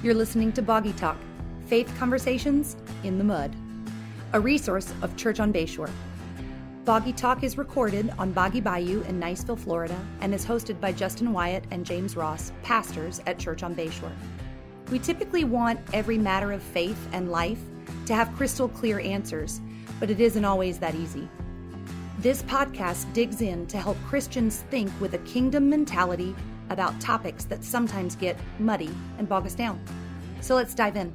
You're listening to Boggy Talk Faith Conversations in the Mud, a resource of Church on Bayshore. Boggy Talk is recorded on Boggy Bayou in Niceville, Florida, and is hosted by Justin Wyatt and James Ross, pastors at Church on Bayshore. We typically want every matter of faith and life to have crystal clear answers, but it isn't always that easy. This podcast digs in to help Christians think with a kingdom mentality about topics that sometimes get muddy and bog us down. So let's dive in.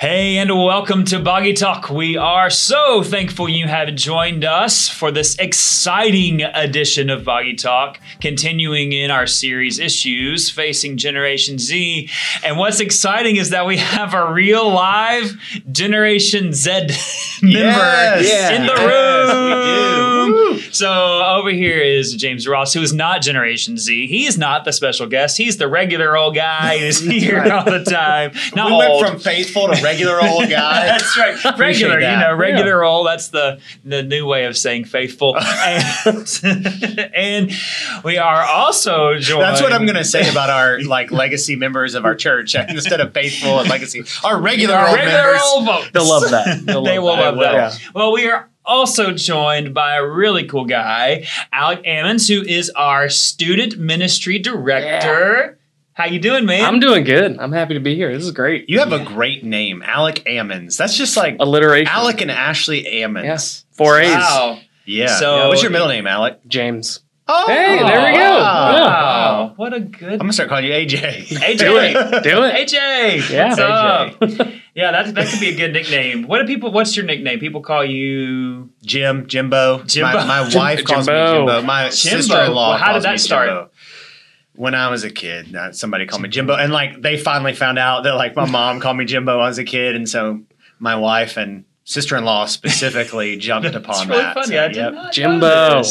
Hey, and welcome to Boggy Talk. We are so thankful you have joined us for this exciting edition of Boggy Talk, continuing in our series issues facing Generation Z. And what's exciting is that we have a real live Generation Z member Yes, in the yes, room. We do. So over here is James Ross, who is not Generation Z. He is not the special guest. He's the regular old guy who's here right. all the time. Not we old. went from faithful to regular old guy. That's right. Regular, you know, regular old. That's the the new way of saying faithful. and, and we are also joined. That's what I'm going to say about our like legacy members of our church instead of faithful and legacy. Our regular Our old regular members. old folks. They'll love that. They'll they will that. love that. Yeah. Well, we are also joined by a really cool guy, Alec Ammons, who is our student ministry director. How you doing, man? I'm doing good. I'm happy to be here. This is great. You have a great name, Alec Ammons. That's just like Alliteration. Alec and Ashley Ammons. Yes. Four A's. Wow. Yeah. So- What's your middle name, Alec? James. Oh, Hey, there we go. Wow. Yeah. Wow. What a good I'm gonna start calling you AJ. AJ. Do it. Do it. AJ. Yeah. What's AJ. up? Yeah, that that could be a good nickname. What do people? What's your nickname? People call you Jim, Jimbo. Jimbo. My, my Jim- wife calls Jimbo. me Jimbo. My Jimbo. sister-in-law. Well, how did calls that me start? Jimbo. When I was a kid, uh, somebody called me Jimbo, and like they finally found out that like my mom called me Jimbo when I was a kid, and so my wife and sister-in-law specifically jumped upon really that. funny. So, I did yep. not Jimbo. know.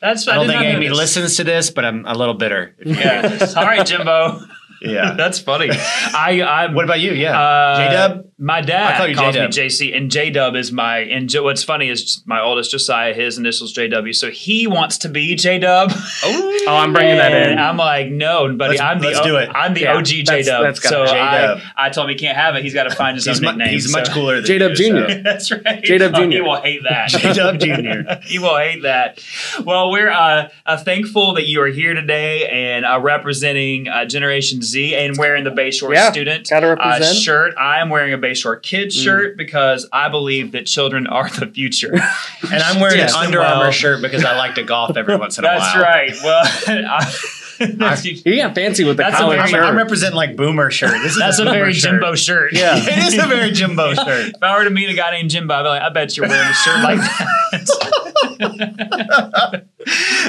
That's I don't think not Amy this. listens to this, but I'm a little bitter. Yeah. All right, Jimbo. Yeah. That's funny. I I what about you? Yeah. Uh, J Dub. My dad I call you calls me J-Dub. JC, and J Dub is my. And J- what's funny is my oldest Josiah, his initials JW, so he wants to be J Dub. Oh, oh, I'm bringing that in. I'm like, no, buddy, Let's- I'm the let's O- do it. I'm the Yeah, OG J Dub. that's got So it. J-Dub. I, I told him he can't have it. He's got to find his He's, own mu- nickname. he's much so- cooler than J-Dub you, so- Jr. That's right. J-Dub Oh, He will hate that. J-Dub Jr.. he will hate that. Well, we're uh, uh, thankful that you are here today and uh, representing uh, Generation Z and wearing the Bayshore Yeah, student gotta uh, represent. shirt. I am wearing a Bayshore Kids Mm. shirt because I believe that children are the future. And I'm wearing Yes, an Under well- Armour shirt because I like to golf every once in a That's while. That's right. Well, I, that's, He got fancy with the That's a collar very- I'm, shirt. I'm representing like boomer shirt. This is that's a boomer very shirt. Jimbo shirt. Yeah. it is a very Jimbo shirt. If I were to meet a guy named Jimbo, I'd be like, I bet you're wearing a shirt like that.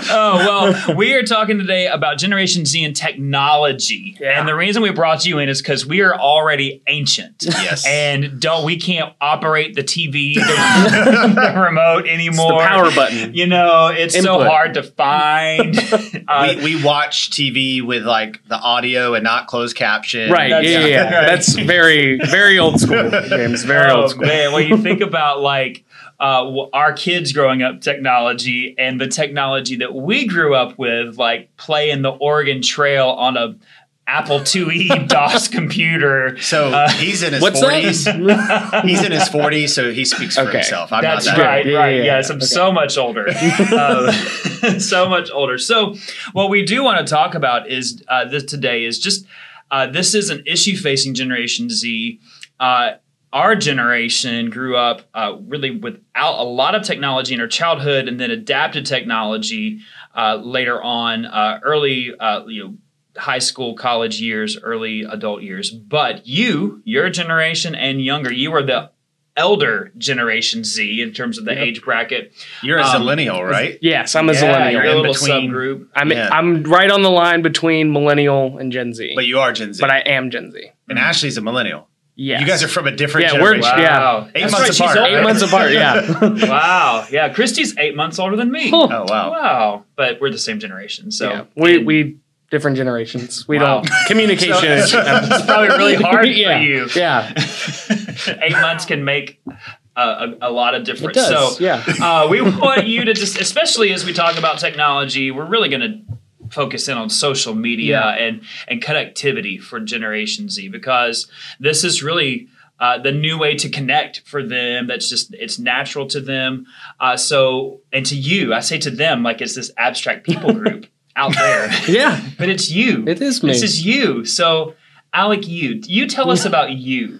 oh, well, we are talking today about Generation Z and technology. Yeah. And the reason we brought you in is because we are already ancient. Yes. And don't we can't operate the TV, the, the remote It's anymore. the power button. You know, it's so hard to find. Uh, we, we watch TV with like the audio and not closed caption. Right. That's- yeah, yeah, yeah. right. That's very, very old school, James. Very oh, old school. man, when you think about like uh, our kids growing up technology and the technology that we grew up with, like playing the Oregon Trail on a Apple IIe DOS computer. So Uh, he's in his What's 40s. He's in his 40s, so he speaks for Okay. himself. I'm That's not that right, Yeah, right. yeah, yes, yeah. I'm Okay. so much older. Uh, so much older. So, what we do want to talk about is uh, this today is just uh, this is an issue facing Generation Z. Our generation grew up uh, really without a lot of technology in our childhood, and then adapted technology uh, later on, uh, early uh, you know high school, college years, early adult years. But you, your generation and younger, you are the elder generation Z in terms of the age bracket. You're a Um, zillennial, right? Yes, I'm a Yeah, millennial. you're a in little between. subgroup. I'm Yeah. I'm right on the line between millennial and Gen Z. But you are Gen Z. but I am Gen Z. and Ashley's a millennial. Yes. You guys are from a different Yeah, we're- generation. Yeah. Wow. Eight That's months right, she's apart, older. eight months apart. Yeah. Wow. Yeah. Christy's eight months older than me. Oh wow. Wow. But we're the same generation. So yeah. We we different generations. We Wow. don't communication. So- is- it's probably really hard yeah. for you. Yeah. eight months can make a, a, a lot of It difference. does. So yeah. uh, we want you to just, especially as we talk about technology, we're really going to focus in on social media and and connectivity for Generation Z because this is really uh, the new way to connect for them. That's just it's natural to them. Uh, so and to you, I say to them like it's this abstract people group out there, Yeah, but it's you. it is me. This is you. So Alec, you you tell us about you.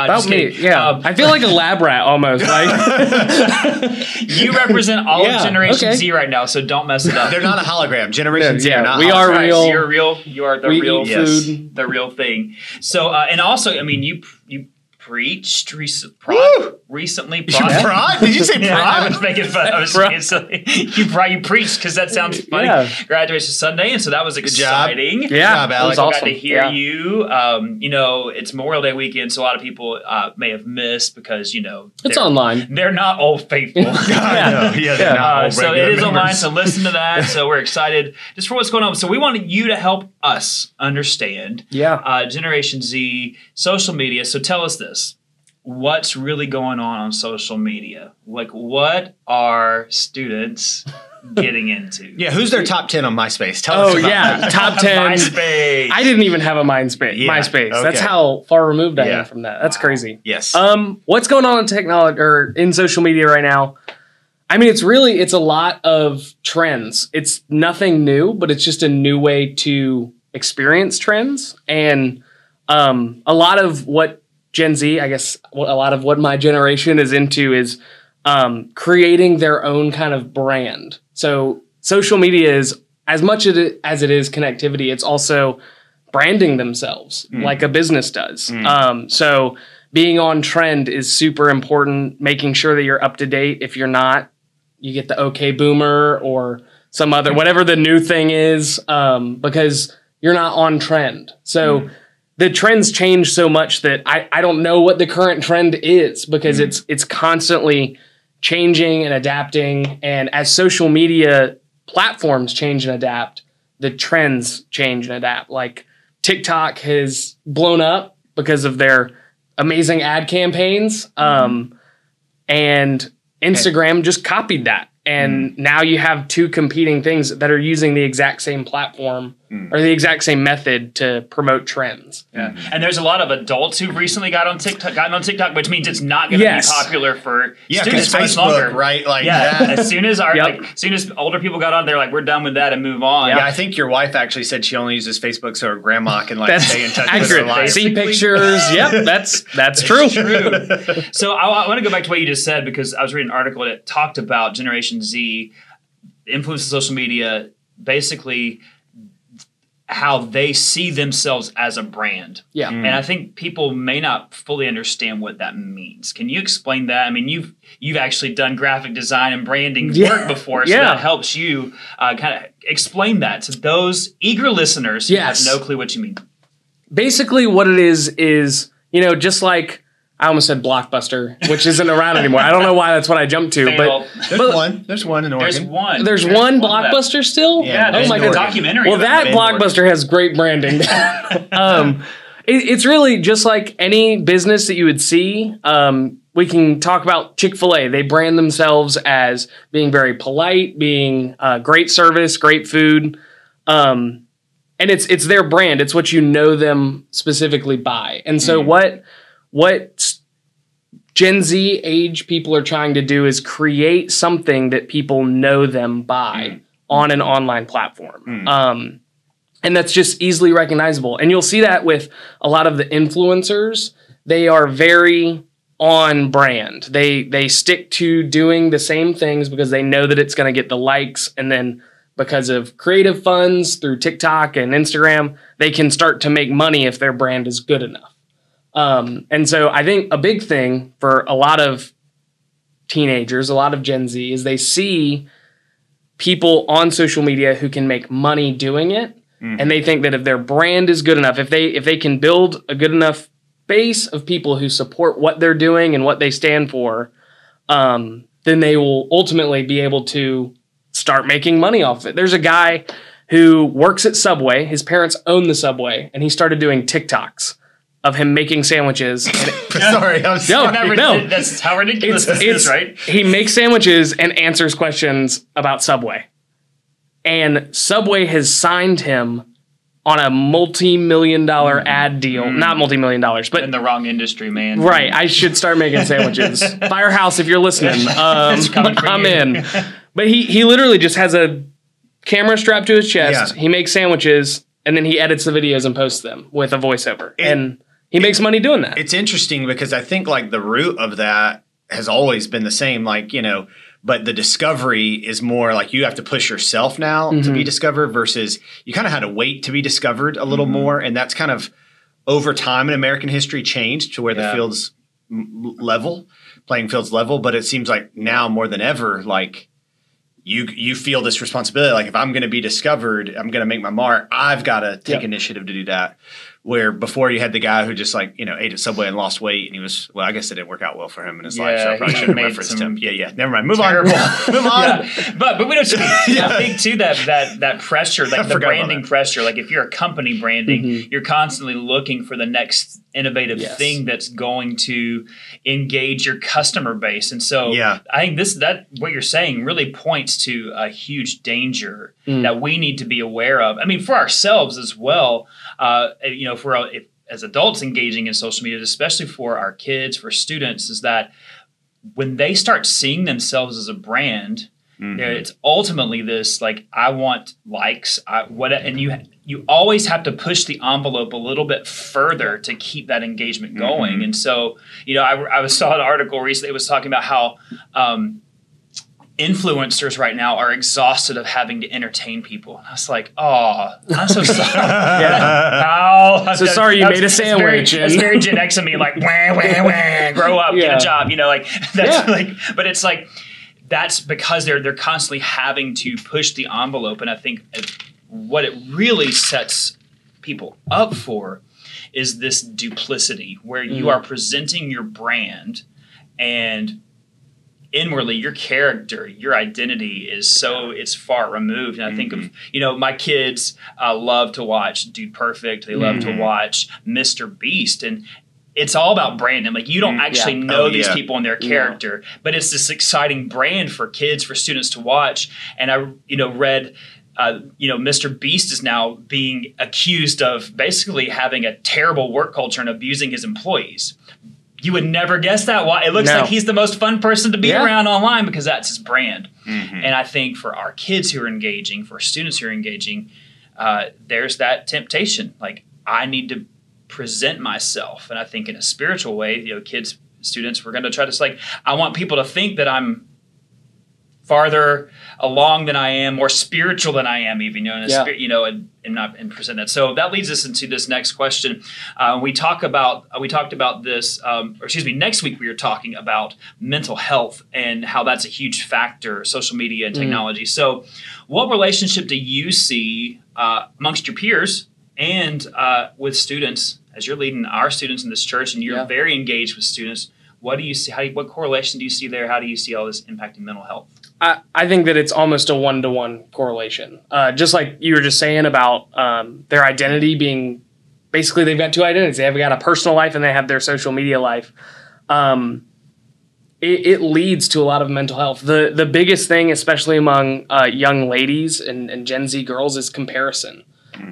Uh, About just me, yeah. Um, I feel like a lab rat almost. Like, you represent all Yeah, of Generation okay. Z right now, so don't mess it up. They're not a hologram. Generation Z Yeah, are not. we are Right, real. so you're real. You are the we real eat yes. food. the real thing. So, uh, and also, I mean, you you preached recent, Woo! recently. You prod- prod? Did you say Yeah, I was making fun. I was Prod. being silly. You brought you preached because that sounds funny. Yeah. Graduation Sunday, and so that was job. exciting. Yeah, job, it Alex. was Got awesome. to hear yeah. you. Um, you know, it's Memorial Day weekend, so a lot of people uh, may have missed because you know It's online. They're not old faithful. I know. Yeah, they're Yeah. not Uh, all so regular it is online, members. so listen to that. so we're excited just for what's going on. So we wanted you to help us understand Yeah. uh, Generation Z social media. So tell us this: what's really going on on social media? Like, what are students getting into? Yeah, who's their top ten on MySpace? Tell Oh us. About yeah, that. top ten. MySpace. I didn't even have a MySpace. Yeah, MySpace. That's how far removed I Yeah. am from that. That's crazy. Yes. Um, what's going on in technology or in social media right now? I mean, it's really it's a lot of trends. It's nothing new, but it's just a new way to experience trends, and um, a lot of what Gen Z, I guess, a lot of what my generation is into is um, creating their own kind of brand. So social media is as much as it is connectivity, it's also branding themselves like a business does. Um, so being on trend is super important. Making sure that you're up to date. If you're not, you get the OK Boomer or some other whatever the new thing is, um, because you're not on trend. So the trends change so much that I, I don't know what the current trend is because it's it's constantly changing and adapting. And as social media platforms change and adapt, the trends change and adapt. Like TikTok has blown up because of their amazing ad campaigns. Um, and Instagram just copied that. And mm. now you have two competing things that are using the exact same platform mm. or the exact same method to promote trends. Yeah. And there's a lot of adults who've recently got on TikTok, gotten on TikTok, which means it's not going to Yes. be popular for yeah, students because much Facebook, longer. right? Like Yeah, that. as soon as our Yep. like, as soon as older people got on, they're like, we're done with that and move on. Yeah, I think your wife actually said she only uses Facebook so her grandma can like That's stay in touch with her life. See pictures. Yep, that's that's true. True. so I, I want to go back to what you just said because I was reading an article that talked about Generation Z, the influence of social media, basically how they see themselves as a brand. Yeah. And I think people may not fully understand what that means. Can you explain that? I mean, you've you've actually done graphic design and branding Yeah. work before, so Yeah. that helps you uh, kind of explain that to those eager listeners who Yes. have no clue what you mean. Basically, what it is is you know just like I almost said Blockbuster, which isn't around anymore. I don't know why that's what I jumped to, Fail. but There's But- one. There's one in There's one. there's one left. Blockbuster still. Yeah, Yeah, there's there's my like a Oregon. documentary. Well, that it. Blockbuster has great branding. um, it, it's really just like any business that you would see. Um, we can talk about Chick Fil A. They brand themselves as being very polite, being uh, great service, great food, um, and it's it's their brand. It's what you know them specifically by. And so what what Gen Z age people are trying to do is create something that people know them by on an online platform. Um, and that's just easily recognizable. And you'll see that with a lot of the influencers. They are very on brand. They they stick to doing the same things because they know that it's going to get the likes and then because of creative funds through TikTok and Instagram, they can start to make money if their brand is good enough. Um, and so I think a big thing for a lot of teenagers, a lot of Gen Z, is they see people on social media who can make money doing it, and they think that if their brand is good enough, if they if they can build a good enough base of people who support what they're doing and what they stand for, um, then they will ultimately be able to start making money off of it. There's a guy who works at Subway. His parents own the Subway, and he started doing TikToks of him making sandwiches. And Sorry, I'm No, sorry. Never- no. That's how ridiculous it's, this is, right? He makes sandwiches and answers questions about Subway. and Subway has signed him on a multi-million dollar ad deal. Not multi-million dollars, but in the wrong industry, man. Right. I should start making sandwiches. Firehouse, if you're listening, um, I'm in. But he he literally just has a camera strapped to his chest. Yeah. He makes sandwiches and then he edits the videos and posts them with a voiceover. and he makes money doing that. it's interesting because I think like the root of that has always been the same. Like, you know, but the discovery is more like you have to push yourself now to Mm-hmm. be discovered versus you kind of had to wait to be discovered a little more. And that's kind of over time in American history changed to where the field's level, playing field's level. But it seems like now more than ever, like you you feel this responsibility. Like if I'm going to be discovered, I'm going to make my mark. I've got to take Yep. initiative to do that. Where before you had the guy who just like you know ate at Subway and lost weight, and he was well. I guess it didn't work out well for him in his life, so I probably he should have made referenced him. Yeah, yeah. Never mind. Move terrible- on. Move on. yeah, but but we don't. I think too that that that pressure, like the branding pressure. Like if you're a company branding, mm-hmm. you're constantly looking for the next innovative Yes. thing that's going to engage your customer base. And so, Yeah. I think this that what you're saying really points to a huge danger mm. that we need to be aware of. I mean, for ourselves as well. Uh, you know, if we're if, as adults engaging in social media, especially for our kids, for students, is that when they start seeing themselves as a brand, there- it's ultimately this like I want likes, I, what, and you you always have to push the envelope a little bit further to keep that engagement going. And so, you know, I, I saw an article recently. It was talking about how. Um, Influencers right now are exhausted of having to entertain people. And I was like, "Oh, I'm so sorry." How? So sorry you made a sandwich Very, that's and- very Gen X of me, like, wah, wah, wah, grow up, get a job. You know, like that's Yeah. like, but it's like that's because they're they're constantly having to push the envelope, and I think uh, what it really sets people up for is this duplicity where you mm. are presenting your brand and inwardly your character your identity is so it's far removed and i think of you know my kids uh, love to watch dude perfect they love to watch mr beast and it's all about branding like you don't actually Yeah. know Oh, these yeah. people and their character but it's this exciting brand for kids for students to watch and i you know read uh, you know, Mr. Beast is now being accused of basically having a terrible work culture and abusing his employees. You would never guess that. Why? It looks No. like he's the most fun person to be Yeah. around online because that's his brand. Mm-hmm. And I think for our kids who are engaging, for students who are engaging, uh, there's that temptation. Like I need to present myself, and I think in a spiritual way, you know, kids, students, we're going to try to like. I want people to think that I'm farther along than I am, more spiritual than I am, even you know, Yeah. spirit, you know, and, and not and present that. So that leads us into this next question. Uh, we talk about uh, we talked about this, um, or excuse me, next week we were talking about mental health and how that's a huge factor, social media and technology. So, what relationship do you see uh, amongst your peers and uh, with students as you're leading our students in this church and you're Yeah. very engaged with students? What do you see? How what correlation do you see there? How do you see all this impacting mental health? I, think that it's almost a one to one correlation. Uh, just like you were just saying about um, their identity being basically they've got two identities. They've got a personal life and they have their social media life. Um, it, it leads to a lot of mental health. The the biggest thing, especially among uh, young ladies and, and Gen Z girls, is comparison.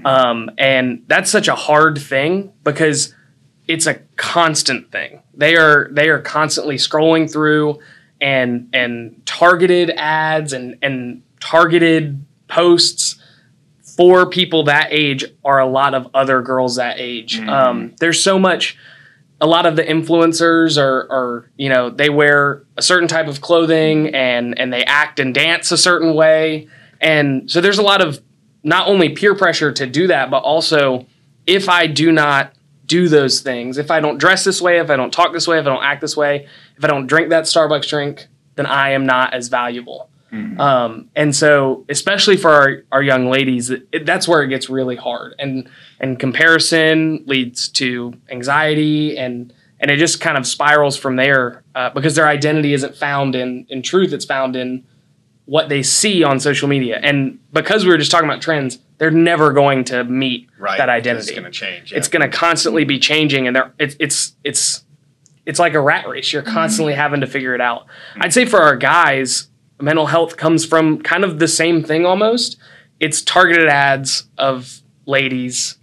Um, and that's such a hard thing because it's a constant thing. They are they are constantly scrolling through and and targeted ads and and targeted posts for people that age are a lot of other girls that age. Um, there's so much. A lot of the influencers are, are, you know, they wear a certain type of clothing and and they act and dance a certain way, and so there's a lot of not only peer pressure to do that, but also if I do not do those things, if I don't dress this way, if I don't talk this way, if I don't act this way, if I don't drink that Starbucks drink, then I am not as valuable. Um, and so, especially for our, our young ladies, it, that's where it gets really hard. And and comparison leads to anxiety, and and it just kind of spirals from there uh, because their identity isn't found in in truth; it's found in what they see on social media. And because we were just talking about trends, they're never going to meet Right. that identity. It's going to change. It's going to constantly be changing, and they're, it's it's it's it's like a rat race. You're constantly mm-hmm. having to figure it out. Mm-hmm. I'd say for our guys, mental health comes from kind of the same thing almost. it's targeted ads of ladies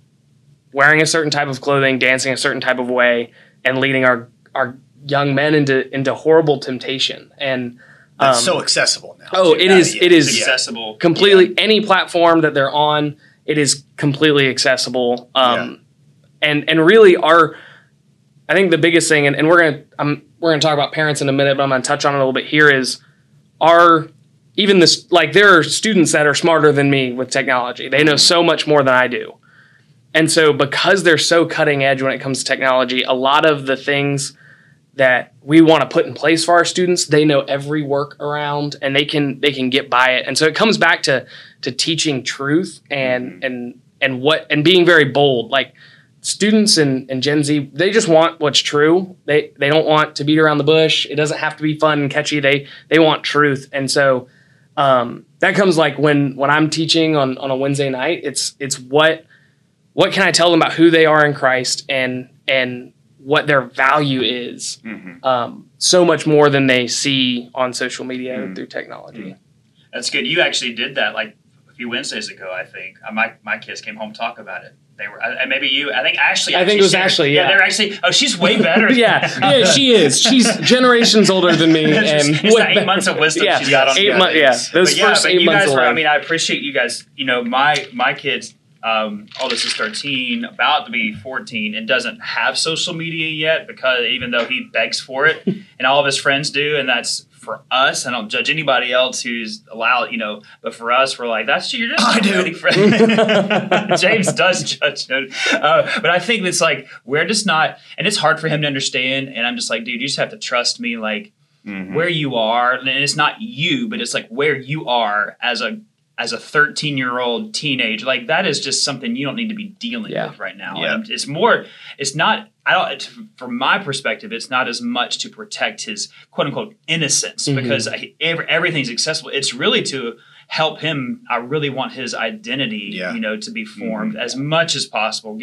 wearing a certain type of clothing, dancing a certain type of way, and leading our our young men into into horrible temptation. And That's um, so accessible now. oh, it is. It is accessible. completely any platform that they're on. It is completely accessible. Um, and and really our I think the biggest thing, and, and we're gonna I'm we're gonna talk about parents in a minute, but I'm gonna touch on it a little bit here is our even this like there are students that are smarter than me with technology. They know so much more than I do. And so because they're so cutting edge when it comes to technology, a lot of the things that we want to put in place for our students, they know every work around and they can they can get by it. And so it comes back to to teaching truth and and and what and being very bold. Like students and, and Gen Z, they just want what's true. They they don't want to beat around the bush. It doesn't have to be fun and catchy. They they want truth. And so um, that comes like when when I'm teaching on on a Wednesday night. It's it's what what can I tell them about who they are in Christ and and what their value is. Um, so much more than they see on social media through technology. That's good. You actually did that like a few Wednesdays ago, I think. Uh, my my kids came home to talk about it. They were, uh, maybe you. I think Ashley. I think it was Ashley, yeah. they're actually. Oh, she's way better. yeah, yeah, she is. She's generations older than me, and it's eight better. months of wisdom Yeah, she's got on eight months. Yeah, those but yeah, first but eight you months guys were. I mean, I appreciate you guys. You know, my my kids. Um, oldest is 13, about to be 14, and doesn't have social media yet because even though he begs for it, and all of his friends do, and that's for us. I don't judge anybody else who's allowed, you know, but for us, we're like, that's you're just I not do. ready for it. James does judge it, uh, but I think it's like we're just not, and it's hard for him to understand. And I'm just like, dude, you just have to trust me, like Mm-hmm. where you are, and it's not you, but it's like where you are as a as a 13 year old teenage like that is just something you don't need to be dealing Yeah. with right now Yeah. It's more it's not i don't it's- from my perspective it's not as much to protect his quote unquote innocence Mhm. because I, every, everything's accessible it's really to help him i really want his identity Yeah. you know to be formed as much as possible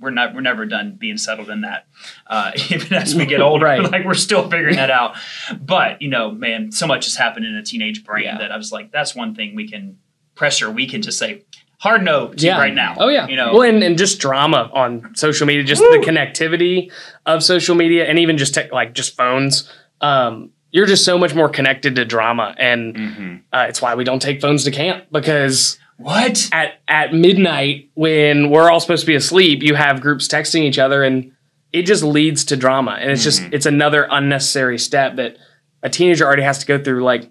we're not we're never done being settled in that uh, even as we get older Right. like we're still figuring that out but you know man so much has happened in a teenage brain Yeah. that i was like that's one thing we can pressure we can just say hard no to Yeah. right now Oh yeah. you know well, and, and just drama on social media, just the connectivity of social media, and even just tech, like just phones. Um, you're just so much more connected to drama, and Mm-hmm. uh, it's why we don't take phones to camp because what at at midnight when we're all supposed to be asleep, you have groups texting each other, and it just leads to drama, and it's just it's another unnecessary step that a teenager already has to go through. Like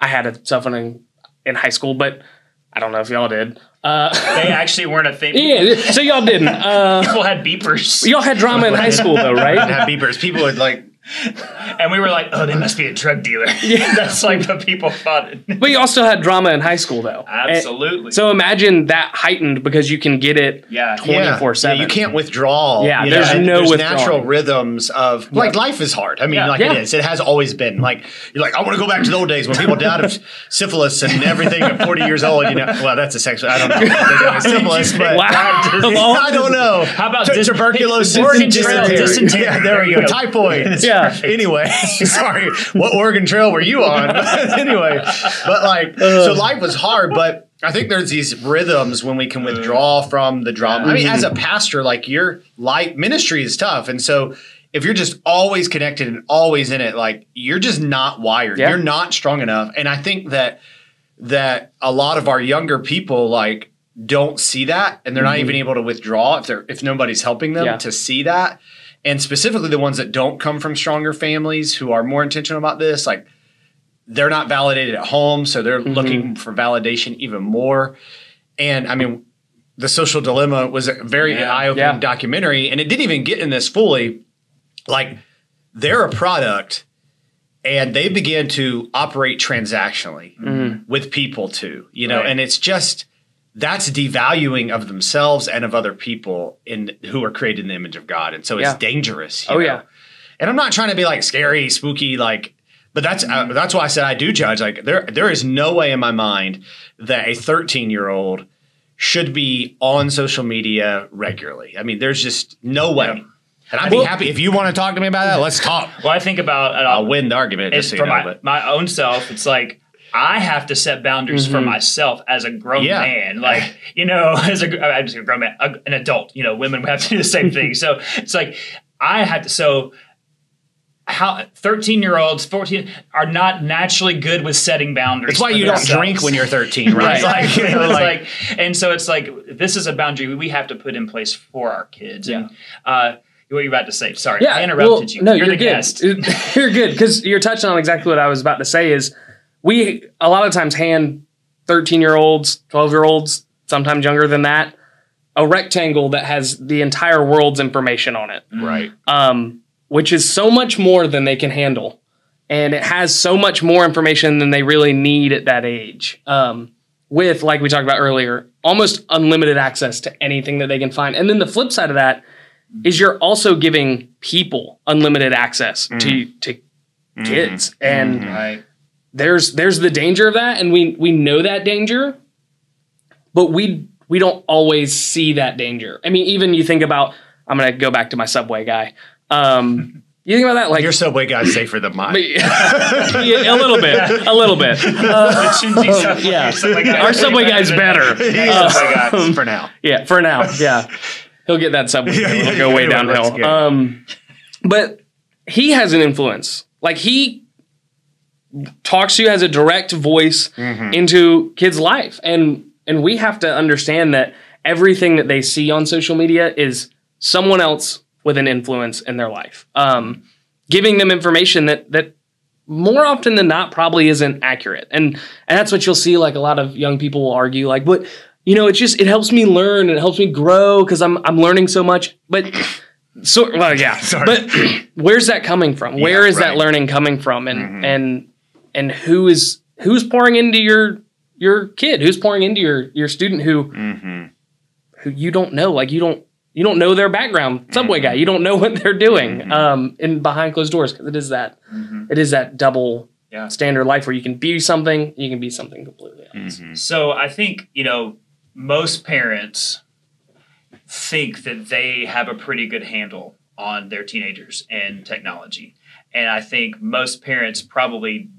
I had a cell phone in, in high school, but I don't know if y'all did. Uh, they actually weren't a thing yeah, so y'all didn't. Uh, people had beepers y'all had drama in high school though, right? have beepers. People would like and we were like oh they must be a drug dealer Yeah. that's like what people thought It. But you also had drama in high school though. absolutely And so imagine that heightened because you can get it yeah yeah, 24/7. Yeah, you can't withdraw. Yeah, you there's and no there's natural rhythms of like life is hard. I mean, Yeah. like Yeah. it is. It has always been. Like you're like, I want to go back to the old days when people died of syphilis and everything at 40 years old. You know, well, that's a sexual. I don't know. what they do with syphilis, but Wow. I don't know. How about Tu- dis- tuberculosis, Oregon Trail dysentery. dysentery. Yeah, there we go. Typhoid. Yeah. Anyway, sorry. What Oregon Trail were you on? anyway, but like, uh. so life was hard, but I think there's these rhythms when we can withdraw mm. from the drama. I mean, mm-hmm. as a pastor, like your life ministry is tough, and so. If you're just always connected and always in it, like you're just not wired. Yeah. You're not strong enough. And I think that that a lot of our younger people like don't see that and they're not mm-hmm. even able to withdraw if they're if nobody's helping them Yeah. to see that and specifically the ones that don't come from stronger families who are more intentional about this like they're not validated at home so they're mm-hmm. looking for validation even more and i mean the social dilemma was a very Yeah. eye-opening Yeah. documentary and it didn't even get in this fully like they're a product and they began to operate transactionally mm-hmm. with people too you know Right. and it's just that's devaluing of themselves and of other people in who are created in the image of god and so it's Yeah. dangerous you Oh know? yeah. and i'm not trying to be like scary spooky like but that's uh, that's why i said i do judge like there there is no way in my mind that a 13 year old should be on social media regularly i mean there's just no way Yeah. and i'd be happy if you want to talk to me about that let's talk well i think about uh, i'll win the argument it's just so you for know my, but my own self it's like I have to set boundaries for Mhm. myself as a grown Yeah. man. Like, you know, as a, I'm just a grown man, a, an adult, you know, women have to do the same thing. So it's like, I had to, so how 13 year olds, 14 are not naturally good with setting boundaries. It's why for you don't drink when you're 13, right? Right. Like, it's like- and so it's like, this is a boundary we have to put in place for our kids. And, uh, what you're about to say? Sorry, I interrupted well, you. No, you're, you're, the good. guest. you're good because you're touching on exactly what I was about to say. Is we a lot of times hand 13 year olds, 12 year olds, sometimes younger than that, a rectangle that has the entire world's information on it, right. um, which is so much more than they can handle, and it has so much more information than they really need at that age. Um, with like we talked about earlier, almost unlimited access to anything that they can find, and then the flip side of that is you're also giving people unlimited access to to kids. And Right. There's there's the danger of that and we we know that danger but we we don't always see that danger i mean even you think about i'm gonna go back to my subway guy um you think about that like Your subway guy's safer than mine. Yeah, a little bit a little bit Uh, Shinji Subway- yeah. Subway guy- Our Subway guy's better. Yeah, Subway guy. for now. yeah for now yeah he'll get that subway Yeah, it'll go way yeah, let's downhill um but he has an influence like he talks to you as a direct voice Mm-hmm. into kids' life, and and we have to understand that everything that they see on social media is someone else with an influence in their life, um, giving them information that that more often than not probably isn't accurate, and and that's what you'll see. Like a lot of young people will argue, like, but you know, it's just it helps me learn and it helps me grow because I'm I'm learning so much, but. So well, yeah, Sorry. but where's that coming from? Where is that right. learning coming from? And and and who is who's pouring into your your kid? Who's pouring into your your student who mm-hmm. who you don't know? Like you don't you don't know their background. Subway guy, mm-hmm. you don't know what they're doing mm-hmm. um, in behind closed doors because it is that it is that double Yeah. standard life where you can be something, you can be something completely else. So I think, you know, most parents think that they have a pretty good handle on their teenagers and technology. And I think most parents probably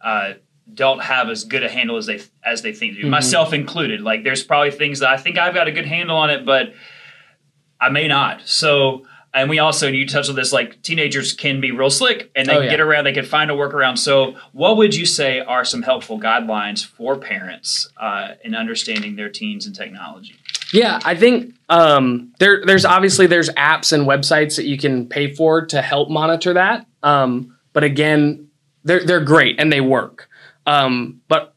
uh, don't have as good a handle as they as they think they do, myself included. Like there's probably things that I think I've got a good handle on it, but I may not. So and we also you touched on this like teenagers can be real slick and they Oh, can yeah. get around they can find a workaround so what would you say are some helpful guidelines for parents uh, in understanding their teens and technology Yeah, I think um, there there's obviously there's apps and websites that you can pay for to help monitor that. Um, but again, they're they're great and they work. Um, but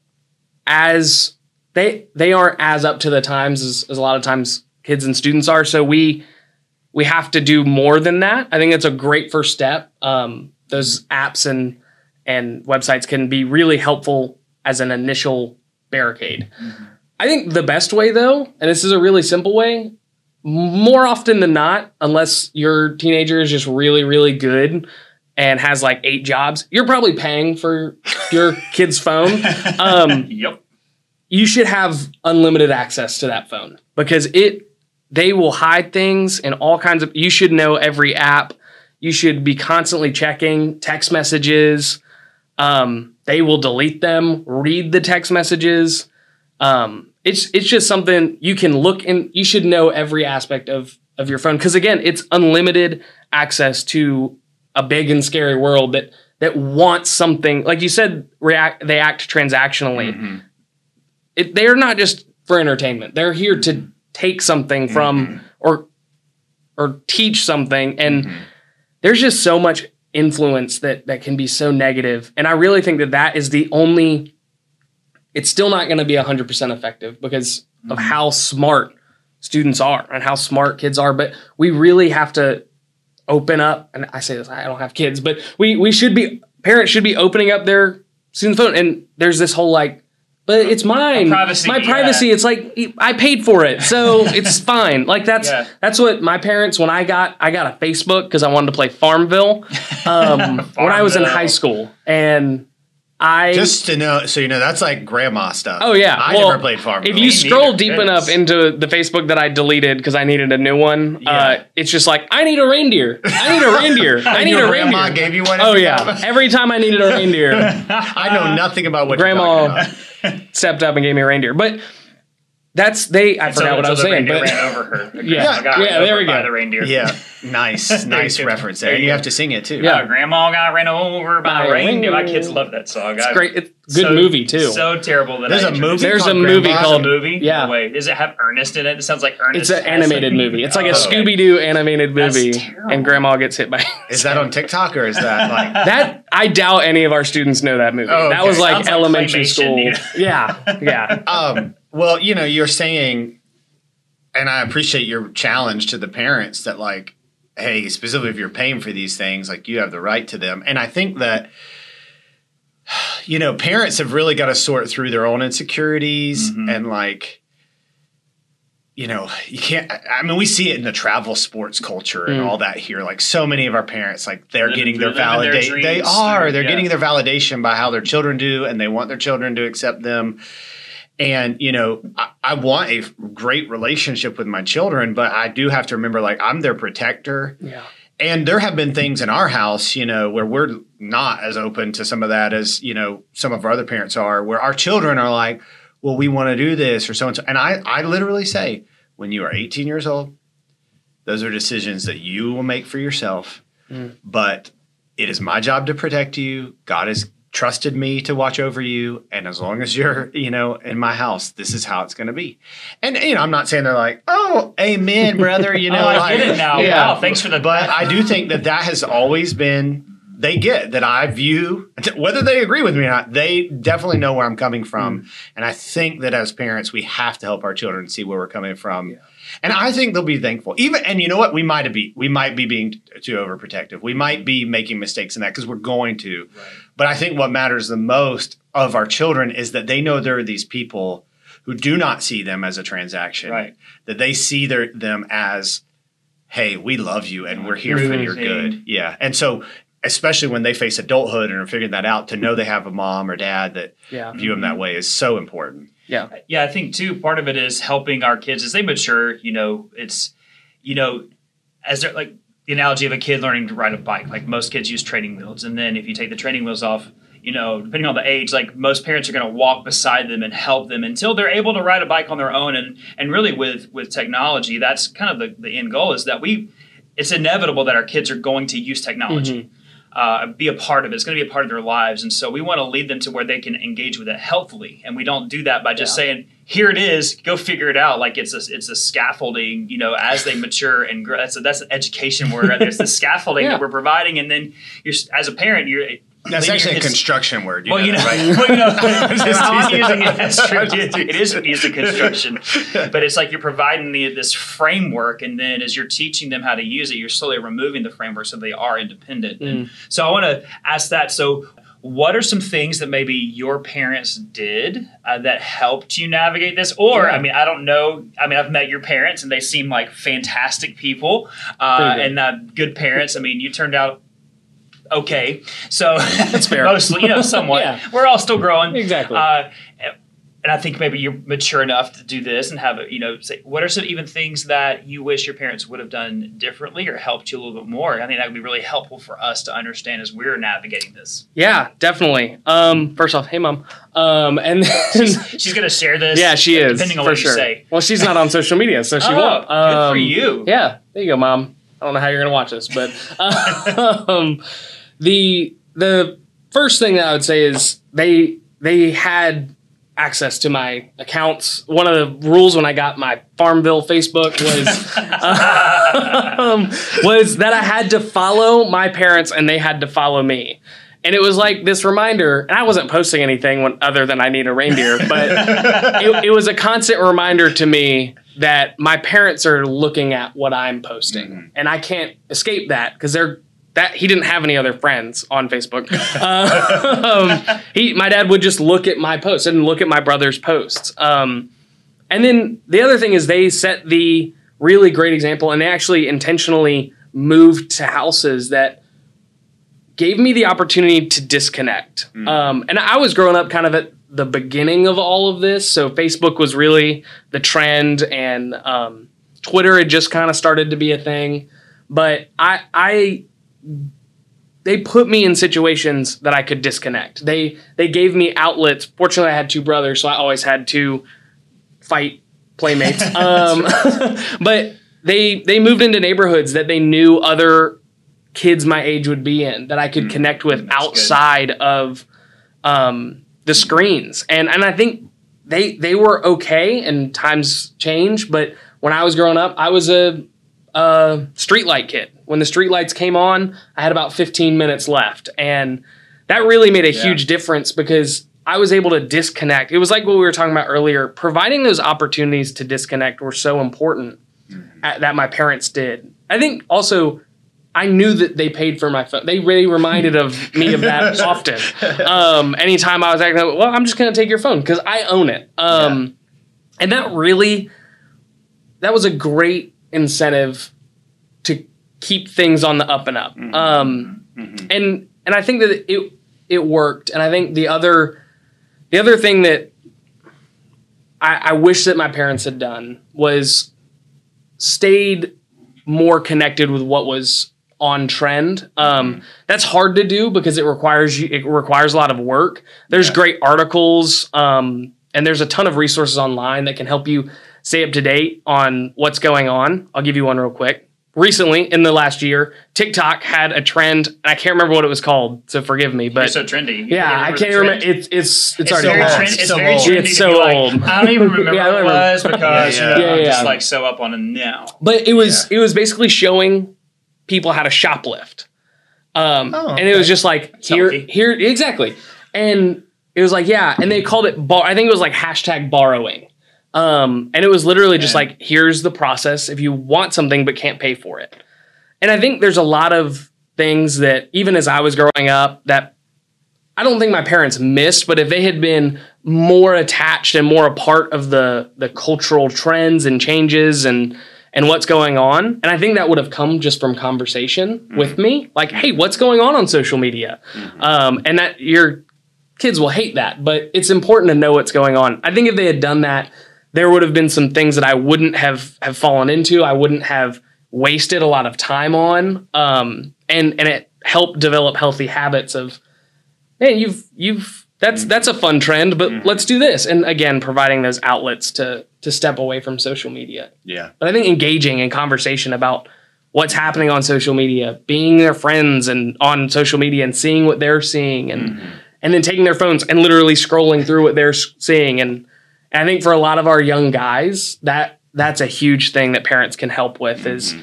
as they they aren't as up to the times as, as a lot of times kids and students are. So we we have to do more than that. I think it's a great first step. Um, those apps and and websites can be really helpful as an initial barricade. I think the best way, though, and this is a really simple way, more often than not, unless your teenager is just really, really good and has like eight jobs, you're probably paying for your kid's phone. Um, yep. you should have unlimited access to that phone because it they will hide things and all kinds of you should know every app. You should be constantly checking text messages. Um, they will delete them read the text messages. Um, it's it's just something you can look and you should know every aspect of of your phone because again it's unlimited access to a big and scary world that that wants something like you said react they act transactionally. Mm-hmm. It, they're not just for entertainment. They're here to mm-hmm. take something from mm-hmm. or or teach something. And there's just so much influence that that can be so negative. And I really think that that is the only it's still not going to be 100% effective because of how smart students are and how smart kids are. But we really have to open up and I say this I don't have kids but we we should be parents should be opening up their student's phone and there's this whole like but it's mine. privacy, my yeah. privacy. It's like I paid for it, so it's fine. Like that's Yeah. that's what my parents when I got I got a Facebook because I wanted to play Farmville um, when I was in high school, and I Just to know, so you know, that's like grandma stuff. Oh yeah, I Well, never played Farmville. If Me you neither. scroll deep enough into the Facebook that I deleted because I needed a new one, uh, it's just like I need a reindeer. I need a reindeer. I need a grandma reindeer. gave you one. oh yeah, time? every time I needed a reindeer, I know nothing about what Grandma- about. stepped up and gave me a reindeer. But that's they. I forgot what I was saying. But ran over her. The Yeah. grandma got Yeah, ran there over we by go. The reindeer. Yeah, nice, nice you reference There there. you You have to sing it too. Yeah. Uh, grandma got ran over by By a a reindeer. My kids love that song. it's I- great. It's a good so- movie too. So terrible that There's I a movie. There's a movie Grandma? called- a movie. Yeah. No way. Does it have Ernest in it? It sounds like Ernest. it's an animated movie. It's like a Oh, okay. Scooby Doo animated movie, and Grandma gets hit by. Is that on TikTok or is that like? That I doubt any of our students know that movie. Oh, That was like Sounds elementary claymation, school. Yeah, yeah. um, well, you know, you're saying, and I appreciate your challenge to the parents that like, hey, specifically if you're paying for these things, like you have the right to them. And I think that, you know, parents have really got to sort through their own insecurities Mhm. and like. You know, you can't. I- I mean, we see it in the travel sports culture and Mm. all that here. Like, so many of our parents, like, they're Living- getting their validation. They are. They're Yeah. getting their validation by how their children do, and they want their children to accept them. And, you know, I, I want a great relationship with my children, but I do have to remember, like, I'm their protector. Yeah. And there have been things in our house, you know, where we're not as open to some of that as, you know, some of our other parents are, where our children are like, well, we want to do this or so and so. And I, I literally say, when you are 18 years old, those are decisions that you will make for yourself. Mm. But it is my job to protect you. God has trusted me to watch over you. And as long as you're, you know, in my house, this is how it's going to be. And, you know, I'm not saying they're like, oh, amen, brother. You know, Oh, I like, it now. yeah. Wow, thanks for the. But I do think that that has always been they get that I view whether they agree with me or not. They definitely know where I'm coming from, mm. and I think that as parents we have to help our children see where we're coming from. And I think they'll be thankful. Even and you know what, we might be we might be being too overprotective. We might be making mistakes in that because we're going to. But I think what matters the most of our children is that they know there are these people who do not see them as a transaction. Right. That they see their them as, hey, we love you and we're here for your good. Yeah. And so especially when they face adulthood and are figuring that out, to know they have a mom or dad that Yeah. view them that way is so important. Yeah. yeah, I think too. Part of it is helping our kids as they mature. You know, it's you know, as they're like the analogy of a kid learning to ride a bike. Like most kids use training wheels, and then if you take the training wheels off, you know, depending on the age, like most parents are going to walk beside them and help them until they're able to ride a bike on their own. And and really with with technology, that's kind of the the end goal is that we. It's inevitable that our kids are going to use technology. Mm-hmm. Uh, be a part of it. It's going to be a part of their lives, and so we want to lead them to where they can engage with it healthily. And we don't do that by just saying, "Here it is, go figure it out." Like it's a it's a scaffolding, you know, as they mature and grow. That's a, that's an education word. Right? There's the scaffolding Yeah. that we're providing, and then you're as a parent, you're That's leading actually a kids- construction word. You well, know, you know, that, right? well, you know, Just how I'm using it, that's true. Just It- it is used in construction, but it's like you're providing the, this framework, and then as you're teaching them how to use it, you're slowly removing the framework so they are independent. And so I want to ask that. So, what are some things that maybe your parents did uh, that helped you navigate this? Or, Yeah. I mean, I don't know. I mean, I've met your parents, and they seem like fantastic people uh, good. and uh, good parents. I mean, you turned out okay. So that's fair. mostly, you know, somewhat. Yeah. We're all still growing. Exactly. Uh, and I think maybe you're mature enough to do this and have a, you know, say, what are some even things that you wish your parents would have done differently or helped you a little bit more? I think that would be really helpful for us to understand as we're navigating this. Yeah, definitely. Um, first off, hey mom. Um, and then, She's going to share this. yeah, she is Depending on for what sure. you say. Well, she's not on social media, so she oh, won't. good for Um, you. Yeah, there you go, mom. I don't know how you're gonna watch this, but um, the the first thing that I would say is they they had access to my accounts. One of the rules when I got my Farmville Facebook was um, was that I had to follow my parents and they had to follow me. And it was like this reminder, and I wasn't posting anything when, other than I need a reindeer, but it, it was a constant reminder to me that my parents are looking at what I'm posting, and I can't escape that because they're that he didn't have any other friends on Facebook. um, he, my dad would just look at my posts and look at my brother's posts. Um, and then the other thing is they set the really great example, and they actually intentionally moved to houses that gave me the opportunity to disconnect. Um, and I was growing up kind of at the beginning of all of this, so Facebook was really the trend, and um, Twitter had just kind of started to be a thing. But I, I they put me in situations that I could disconnect. They they gave me outlets. Fortunately, I had two brothers, so I always had two fight playmates. um, but they they moved into neighborhoods that they knew other kids my age would be in that I could connect with that's good. outside of um, the screens. And and I think they they were okay. And times change, but when I was growing up, I was a a streetlight kid. When the streetlights came on, I had about 15 minutes left. And that really made a Yeah. huge difference because I was able to disconnect. It was like what we were talking about earlier. Providing those opportunities to disconnect were so important uh, that my parents did. I think also I knew that they paid for my phone. They really reminded of me of that often. Um, anytime I was acting, like, well, I'm just going to take your phone because I own it. Um, And that really, that was a great incentive keep things on the up and up. Um, And and I think that it it worked. And I think the other the other thing that I, I wish that my parents had done was stayed more connected with what was on trend. Um, That's hard to do because it requires you. It requires a lot of work. There's Yeah. great articles, um, and there's a ton of resources online that can help you stay up to date on what's going on. I'll give you one real quick. Recently, in the last year, TikTok had a trend, and I can't remember what it was called, so forgive me. You're But so trendy. yeah, I can't remember. It's it's it's, It's already very, old. trend, lost. it's So very old. trendy. It's to so be like, old. I don't even remember Yeah, I what it don't remember. was because Yeah, you know, yeah. I'm Yeah, just like so up on it now. But it was it was basically showing people how to shoplift. Um, Oh, and it was just like here healthy. here exactly. And it was like yeah, and they called it bar I think it was like hashtag borrowing. Um, and it was literally just Yeah. like here's the process if you want something but can't pay for it. And I think there's a lot of things that even as I was growing up that I don't think my parents missed, but if they had been more attached and more a part of the the cultural trends and changes and and what's going on, and I think that would have come just from conversation with me, like, hey, what's going on on social media, um, and that your kids will hate that, but it's important to know what's going on. I think if they had done that, there would have been some things that I wouldn't have have fallen into. I wouldn't have wasted a lot of time on, um, and and it helped develop healthy habits of man, you've you've that's that's a fun trend, but let's do this. And again, providing those outlets to to step away from social media. Yeah. But I think engaging in conversation about what's happening on social media, being their friends and on social media and seeing what they're seeing and and then taking their phones and literally scrolling through what they're seeing and, and I think for a lot of our young guys, that that's a huge thing that parents can help with is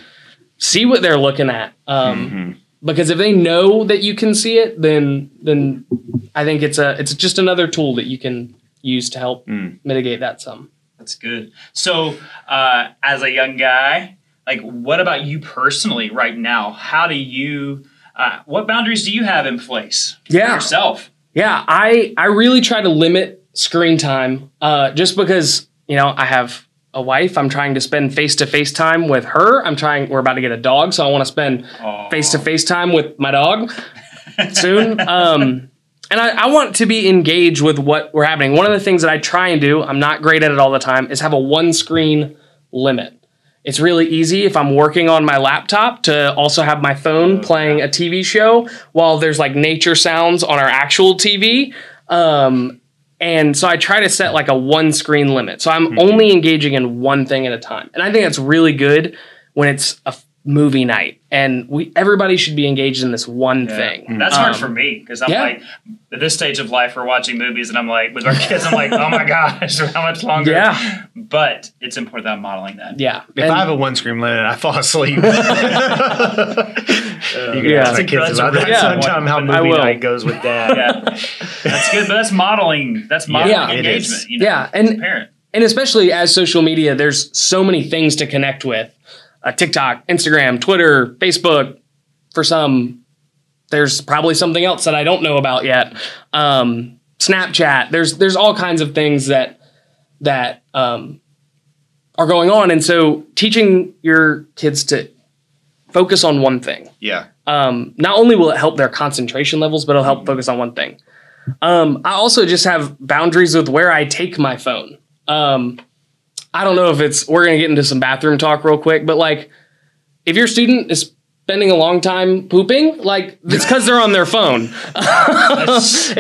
see what they're looking at. Um, because if they know that you can see it, then then I think it's a it's just another tool that you can use to help mitigate that some. That's good. So, uh, as a young guy, like, what about you personally right now? How do you? Uh, what boundaries do you have in place? for Yeah. yourself. Yeah, I I really try to limit screen time uh, just because you know I have a wife. I'm trying to spend face to face time with her. I'm trying. We're about to get a dog, so I want to spend face to face time with my dog soon. Um, and I, I want to be engaged with what we're happening. One of the things that I try and do, I'm not great at it all the time, is have a one screen limit. It's really easy if I'm working on my laptop to also have my phone playing a TV show while there's like nature sounds on our actual TV. Um, and so I try to set like a one screen limit. So I'm hmm. only engaging in one thing at a time. And I think that's really good when it's a movie night and we everybody should be engaged in this one thing. That's hard Um, for me because I'm yeah. like at this stage of life, we're watching movies, and I'm like with our kids, I'm like, oh my gosh, how much longer? Yeah. But it's important that I'm modeling that. Yeah. If And- I have a one screen limit, I fall asleep. you can Yeah. ask my That's a- kids that's a about that really good sometime. How one. I movie night goes with dad. Yeah, that's good. But that's modeling. That's modeling Yeah, engagement. You know, Yeah, as a and- parent. and especially as social media, there's so many things to connect with. Uh, TikTok, Instagram, Twitter, Facebook. For some, there's probably something else that I don't know about yet. Um, Snapchat. There's there's all kinds of things that that um, are going on, and so teaching your kids to focus on one thing. Yeah. Um, not only will it help their concentration levels, but it'll help focus on one thing. Um, I also just have boundaries with where I take my phone. Um, I don't know if it's we're gonna get into some bathroom talk real quick, but like if your student is spending a long time pooping, like it's because they're on their phone. is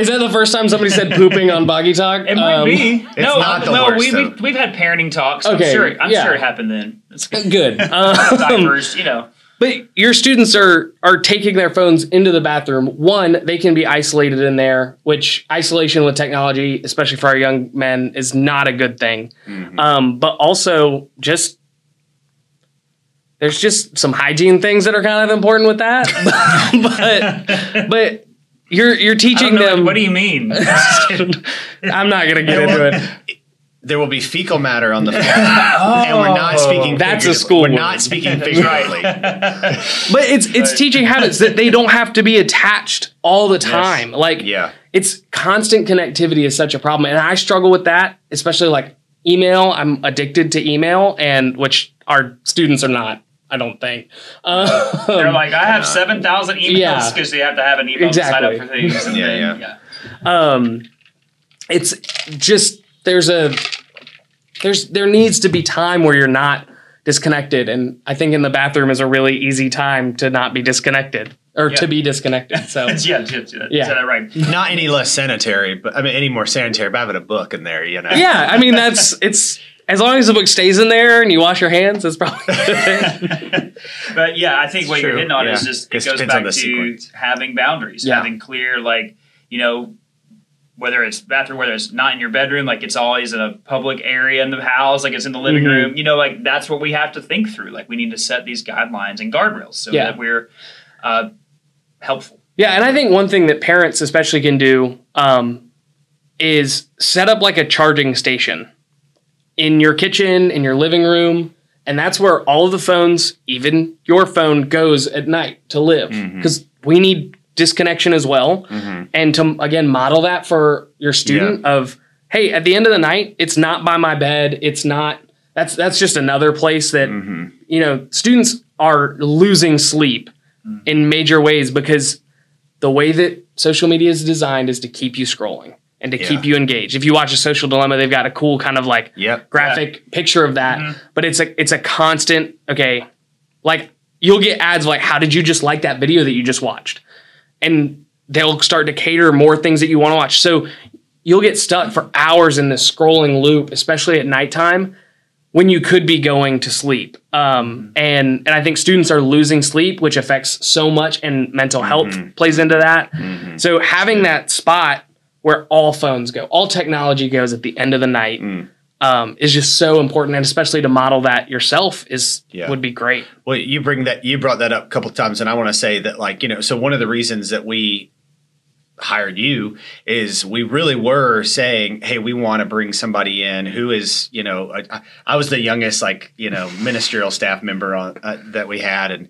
that the first time somebody said pooping on Boggy Talk? It might Um, be. no, not the no, worst, we, though. we, we've had parenting talks. Okay, I'm sure. I'm yeah. sure it happened then. It's Good. Um, diapers, you know. But your students are are taking their phones into the bathroom. One, they can be isolated in there, which isolation with technology, especially for our young men, is not a good thing. Um, but also, just there's just some hygiene things that are kind of important with that. but but you're you're teaching know, them. what do you mean? I'm not gonna get into it. There will be fecal matter on the floor, and we're not speaking. That's a school We're word. not speaking figuratively. But it's it's teaching habits that they don't have to be attached all the time. Like Yeah. it's constant connectivity is such a problem, and I struggle with that, especially like email. I'm addicted to email, and which our students are not. I don't think. Um, They're like, I have seven thousand emails Yeah. because they have to have an email to sign up for things. And Yeah, then, yeah. um, it's just there's a there's there needs to be time where you're not disconnected, and I think in the bathroom is a really easy time to not be disconnected or Yeah. to be disconnected. So yeah, yeah, yeah, Yeah. That right. Not any less sanitary, but I mean, any more sanitary. But having a book in there, you know. yeah, I mean that's it's as long as the book stays in there and you wash your hands, it's probably. But yeah, I think what you're hitting on is just it it goes back to sequence. having boundaries, Yeah. having clear like you know whether it's bathroom, whether it's not in your bedroom, like it's always in a public area in the house, like it's in the living Mhm. room. You know, like that's what we have to think through. Like we need to set these guidelines and guardrails so Yeah. that we're uh, helpful. Yeah, and I think one thing that parents especially can do um, is set up like a charging station in your kitchen, in your living room, and that's where all of the phones, even your phone, goes at night to live because we need disconnection as well, mm-hmm. and to again model that for your student of hey, at the end of the night, it's not by my bed, it's not. That's that's just another place that mm-hmm. you know students are losing sleep mm. in major ways because the way that social media is designed is to keep you scrolling and to Yeah. keep you engaged. If you watch a social dilemma, they've got a cool kind of like Yep. graphic picture of that, mm-hmm. but it's a it's a constant okay, like you'll get ads like how did you just like that video that you just watched? And they'll start to cater more things that you want to watch. So you'll get stuck for hours in this scrolling loop, especially at nighttime when you could be going to sleep. Um, and and I think students are losing sleep, which affects so much, and mental health mm-hmm. plays into that. Mm-hmm. So having that spot where all phones go, all technology goes at the end of the night. Mm. Um, is just so important, and especially to model that yourself is Yeah. would be great. Well, you bring that you brought that up a couple of times, and I want to say that, like, you know, so one of the reasons that we hired you is we really were saying, hey, we want to bring somebody in who is, you know, I, I was the youngest, like, you know, ministerial staff member on uh, that we had, and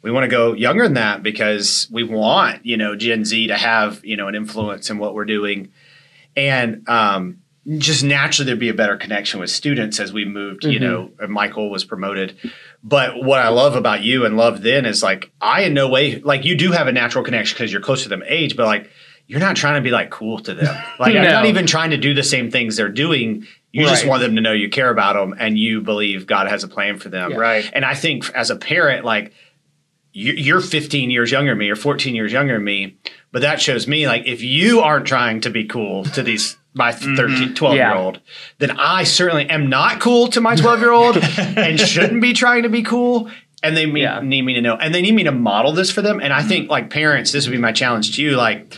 we want to go younger than that because we want, you know, Gen Z to have, you know, an influence in what we're doing, and um, just naturally there'd be a better connection with students as we moved. You know, mm-hmm. and Michael was promoted. But what I love about you and love then is like I in no way like you do have a natural connection because you're close to them age, but like you're not trying to be like cool to them. Like you're No. not even trying to do the same things they're doing. You just want them to know you care about them and you believe God has a plan for them. Yeah. Right. And I think as a parent, like you- you're 15 years younger than me or 14 years younger than me, but that shows me like if you aren't trying to be cool to these my mm-hmm. 13, 12 Yeah. year old, then I certainly am not cool to my 12 year old and shouldn't be trying to be cool. And they me- Yeah. need me to know, and they need me to model this for them. And I mm-hmm. think, like parents, this would be my challenge to you. Like,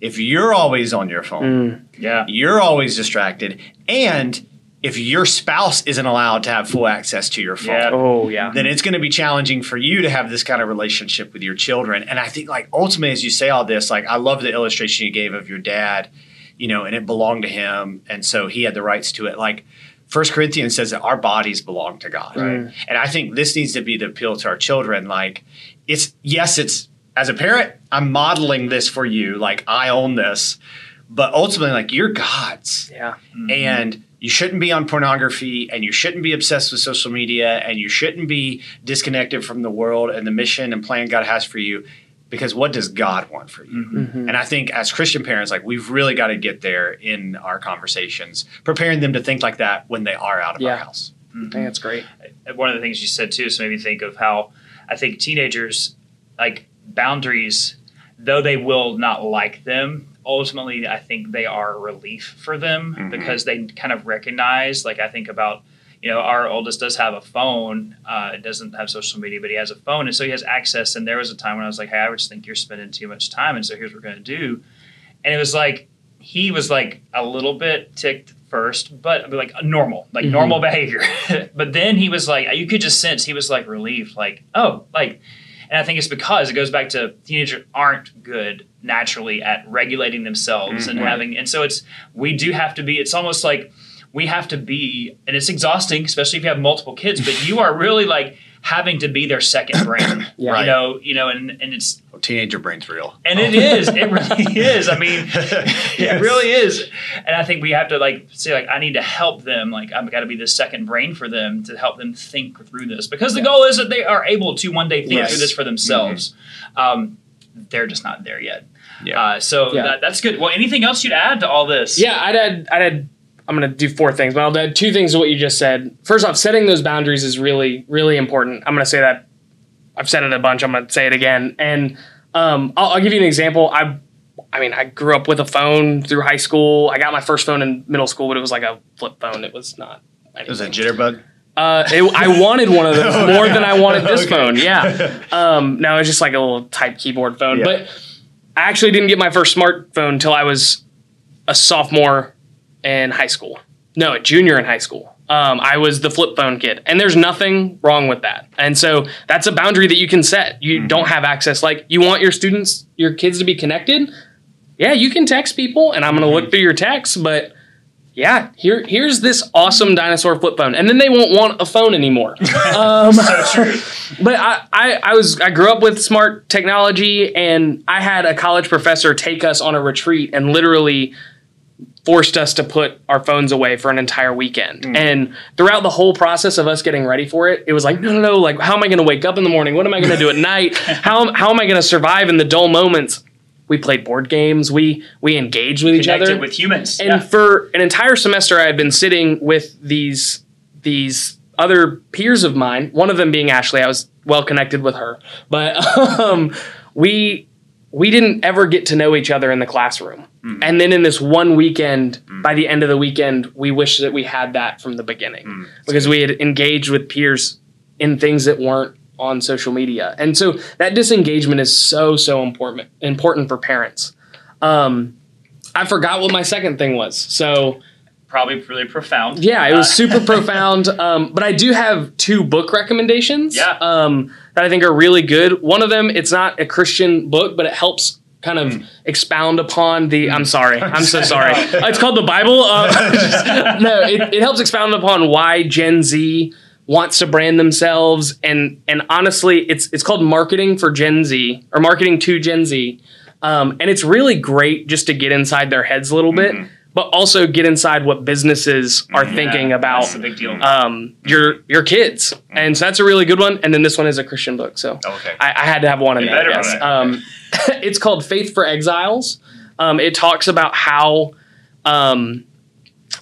if you're always on your phone, mm. Yeah. you're always distracted, and if your spouse isn't allowed to have full access to your phone, Yeah. Oh yeah, then it's going to be challenging for you to have this kind of relationship with your children. And I think, like, ultimately, as you say all this, like, I love the illustration you gave of your dad, you know, and it belonged to him. And so he had the rights to it. Like, First Corinthians says that our bodies belong to God. Right. And I think this needs to be the appeal to our children. Like, it's, yes, it's, as a parent, I'm modeling this for you. Like, I own this. But ultimately, like, you're God's yeah. Mm-hmm. and you shouldn't be on pornography and you shouldn't be obsessed with social media and you shouldn't be disconnected from the world and the mission and plan God has for you because what does God want for you? Mm-hmm. And I think as Christian parents, like we've really got to get there in our conversations, preparing them to think like that when they are out of yeah. our house. Mm-hmm. I think that's great. One of the things you said too is made me think of how I think teenagers like boundaries, though they will not like them, ultimately I think they are a relief for them mm-hmm. because they kind of recognize, like I think about, you know, our oldest does have a phone. Uh, it doesn't have social media, but he has a phone, and so he has access. And there was a time when I was like, "Hey, I just think you're spending too much time," and so here's what we're going to do. And it was like he was like a little bit ticked first, but like normal, like mm-hmm. normal behavior. but then he was like, you could just sense he was like relieved, like, oh, like and I think it's because it goes back to teenagers aren't good naturally at regulating themselves mm-hmm. and having, and so it's, we do have to be, it's almost like we have to be, and it's exhausting, especially if you have multiple kids, but you are really like, having to be their second brain. yeah. You know, you know, and, and it's oh, teenager brain's real. And oh. it is. It really is. I mean yes. it really is. And I think we have to like say like I need to help them. Like I've got to be the second brain for them to help them think through this. Because the yeah. goal is that they are able to one day think yes. through this for themselves. Mm-hmm. Um, they're just not there yet. Yeah. Uh, so yeah. That, that's good. Well, anything else you'd add to all this? Yeah, I'd add I'd add I'm going to do four things, but I'll add two things to what you just said. First off, setting those boundaries is really, really important. I'm going to say that. I've said it a bunch. I'm going to say it again. And um, I'll, I'll, give you an example. I, I mean, I grew up with a phone through high school. I got my first phone in middle school, but it was like a flip phone. It was not. Anything. It was a jitterbug. Uh, it, I wanted one of those more than I wanted this okay. phone. Yeah. Um, no, it's just like a little type keyboard phone. Yeah. But I actually didn't get my first smartphone until I was a sophomore in high school. No, a junior in high school. Um, I was the flip phone kid, and there's nothing wrong with that. And so that's a boundary that you can set. You mm-hmm. don't have access. Like you want your students, your kids to be connected. Yeah, you can text people, and I'm going to mm-hmm. look through your texts, but yeah, here here's this awesome dinosaur flip phone, and then they won't want a phone anymore. um. But I, I, I was I grew up with smart technology, and I had a college professor take us on a retreat and literally forced us to put our phones away for an entire weekend. Mm. And throughout the whole process of us getting ready for it, it was like, no, no, no, like, how am I going to wake up in the morning? What am I going to do at night? How, how am I going to survive in the dull moments? We played board games. We we engaged with Connected each other with humans. And yeah. for an entire semester, I had been sitting with these these other peers of mine. One of them being Ashley. I was well connected with her, but um, we we didn't ever get to know each other in the classroom. Mm. And then in this one weekend, mm. by the end of the weekend, we wish that we had that from the beginning mm. because we had engaged with peers in things that weren't on social media. And so that disengagement is so, so important, important for parents. Um, I forgot what my second thing was. So probably really profound. Yeah, it was uh, super profound. Um, but I do have two book recommendations. Yeah. Um, that I think are really good. One of them, it's not a Christian book, but it helps kind of mm. expound upon the. I'm sorry. I'm so sorry. it's called the Bible. Uh, no, it, it helps expound upon why Gen Z wants to brand themselves and and honestly it's it's called marketing for Gen Z or marketing to Gen Z um, and it's really great just to get inside their heads a little mm-hmm. But also get inside what businesses are yeah, thinking about um, your your kids. And so that's a really good one. And then this one is a Christian book, so okay. I, I, had to have one in there. Yes. Um, it's called Faith for Exiles. Um, it talks about how um,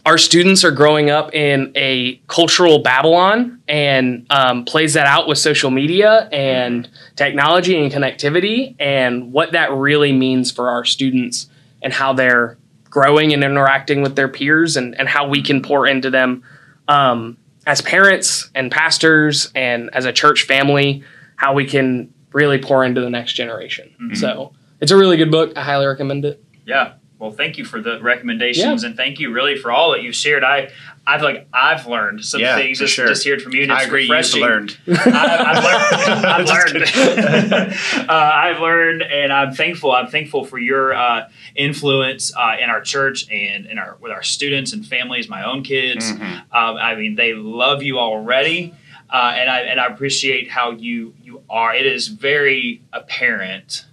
our students are growing up in a cultural Babylon and um, plays that out with social media and technology and connectivity and what that really means for our students and how they're growing and interacting with their peers and, and how we can pour into them um, as parents and pastors and as a church family, how we can really pour into the next generation. Mm-hmm. So it's a really good book. I highly recommend it. Yeah. Well, thank you for the recommendations yeah. and thank you really for all that you've shared. I, I've like I've learned some yeah, things just, sure. just heard from you. And I agree. Refreshing. You've learned. I, have learned. I've learned. uh, I've learned, and I'm thankful. I'm thankful for your uh, influence uh, in our church and in our with our students and families. My own kids. Mm-hmm. Um, I mean, they love you already, uh, and I and I appreciate how you you are. It is very apparent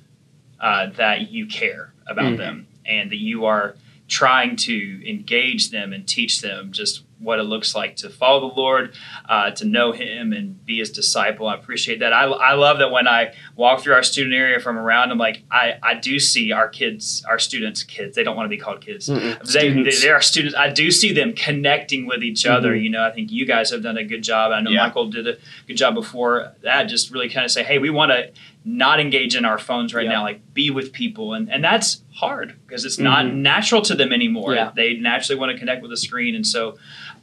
uh, that you care about mm-hmm. them and that you are trying to engage them and teach them just what it looks like to follow the Lord, uh, to know Him and be His disciple. I appreciate that. I, I love that when I walk through our student area from around, I'm like, I, I do see our kids, our students, kids. They don't want to be called kids. They, they, they, are students. I do see them connecting with each other. Mm-hmm. You know, I think you guys have done a good job. I know yeah. Michael did a good job before that. Just really kind of say, hey, we want to not engage in our phones right yeah. now like be with people. And and that's hard because it's mm-hmm. not natural to them anymore. Yeah. they naturally want to connect with a screen. And so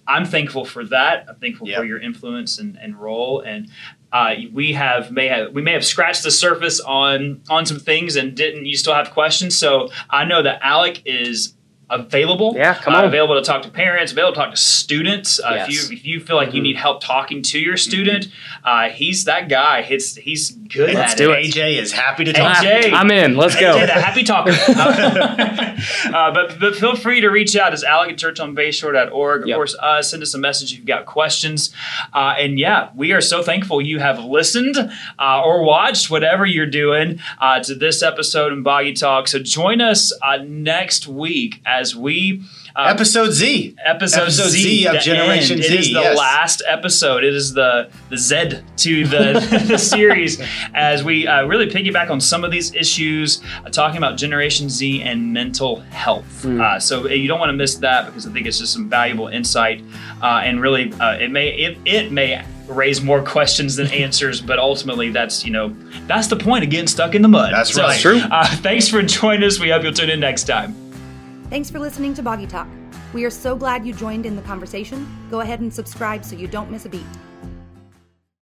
i'm thankful for that. I'm thankful for your influence and, and role. And uh, we have may have we may have scratched the surface on on some things and didn't you still have questions. So i know that alec is available. Yeah, come uh, on. available to talk to parents, available to talk to students. Uh, yes. If you if you feel like mm-hmm. you need help talking to your student, mm-hmm. uh, he's that guy. He's he's good Let's at do it. it. AJ is happy to talk. AJ, I'm in. Let's go. AJ, the happy talker. Uh, but but feel free to reach out. It's Alec at churchonbayshore.org. Of yep. course, uh, send us a message if you've got questions. Uh, and yeah, we are so thankful you have listened or watched whatever you're doing to this episode in Boggy Talk. So join us next week as we uh, episode Z. Episode, episode Z, Z of Generation end. Z. It is the yes. last episode. It is the the Z to the, the series as we uh, really piggyback on some of these issues, uh, talking about Generation Z and mental health. Mm. so uh, you don't want to miss that because I think it's just some valuable insight uh, and really it may it, it may raise more questions than answers, but ultimately that's you know that's the point of getting stuck in the mud. That's so, right. True. Uh, thanks for joining us. We hope you'll tune in next time. Thanks for listening to Boggy Talk. We are so glad you joined in the conversation. Go ahead and subscribe so you don't miss a beat.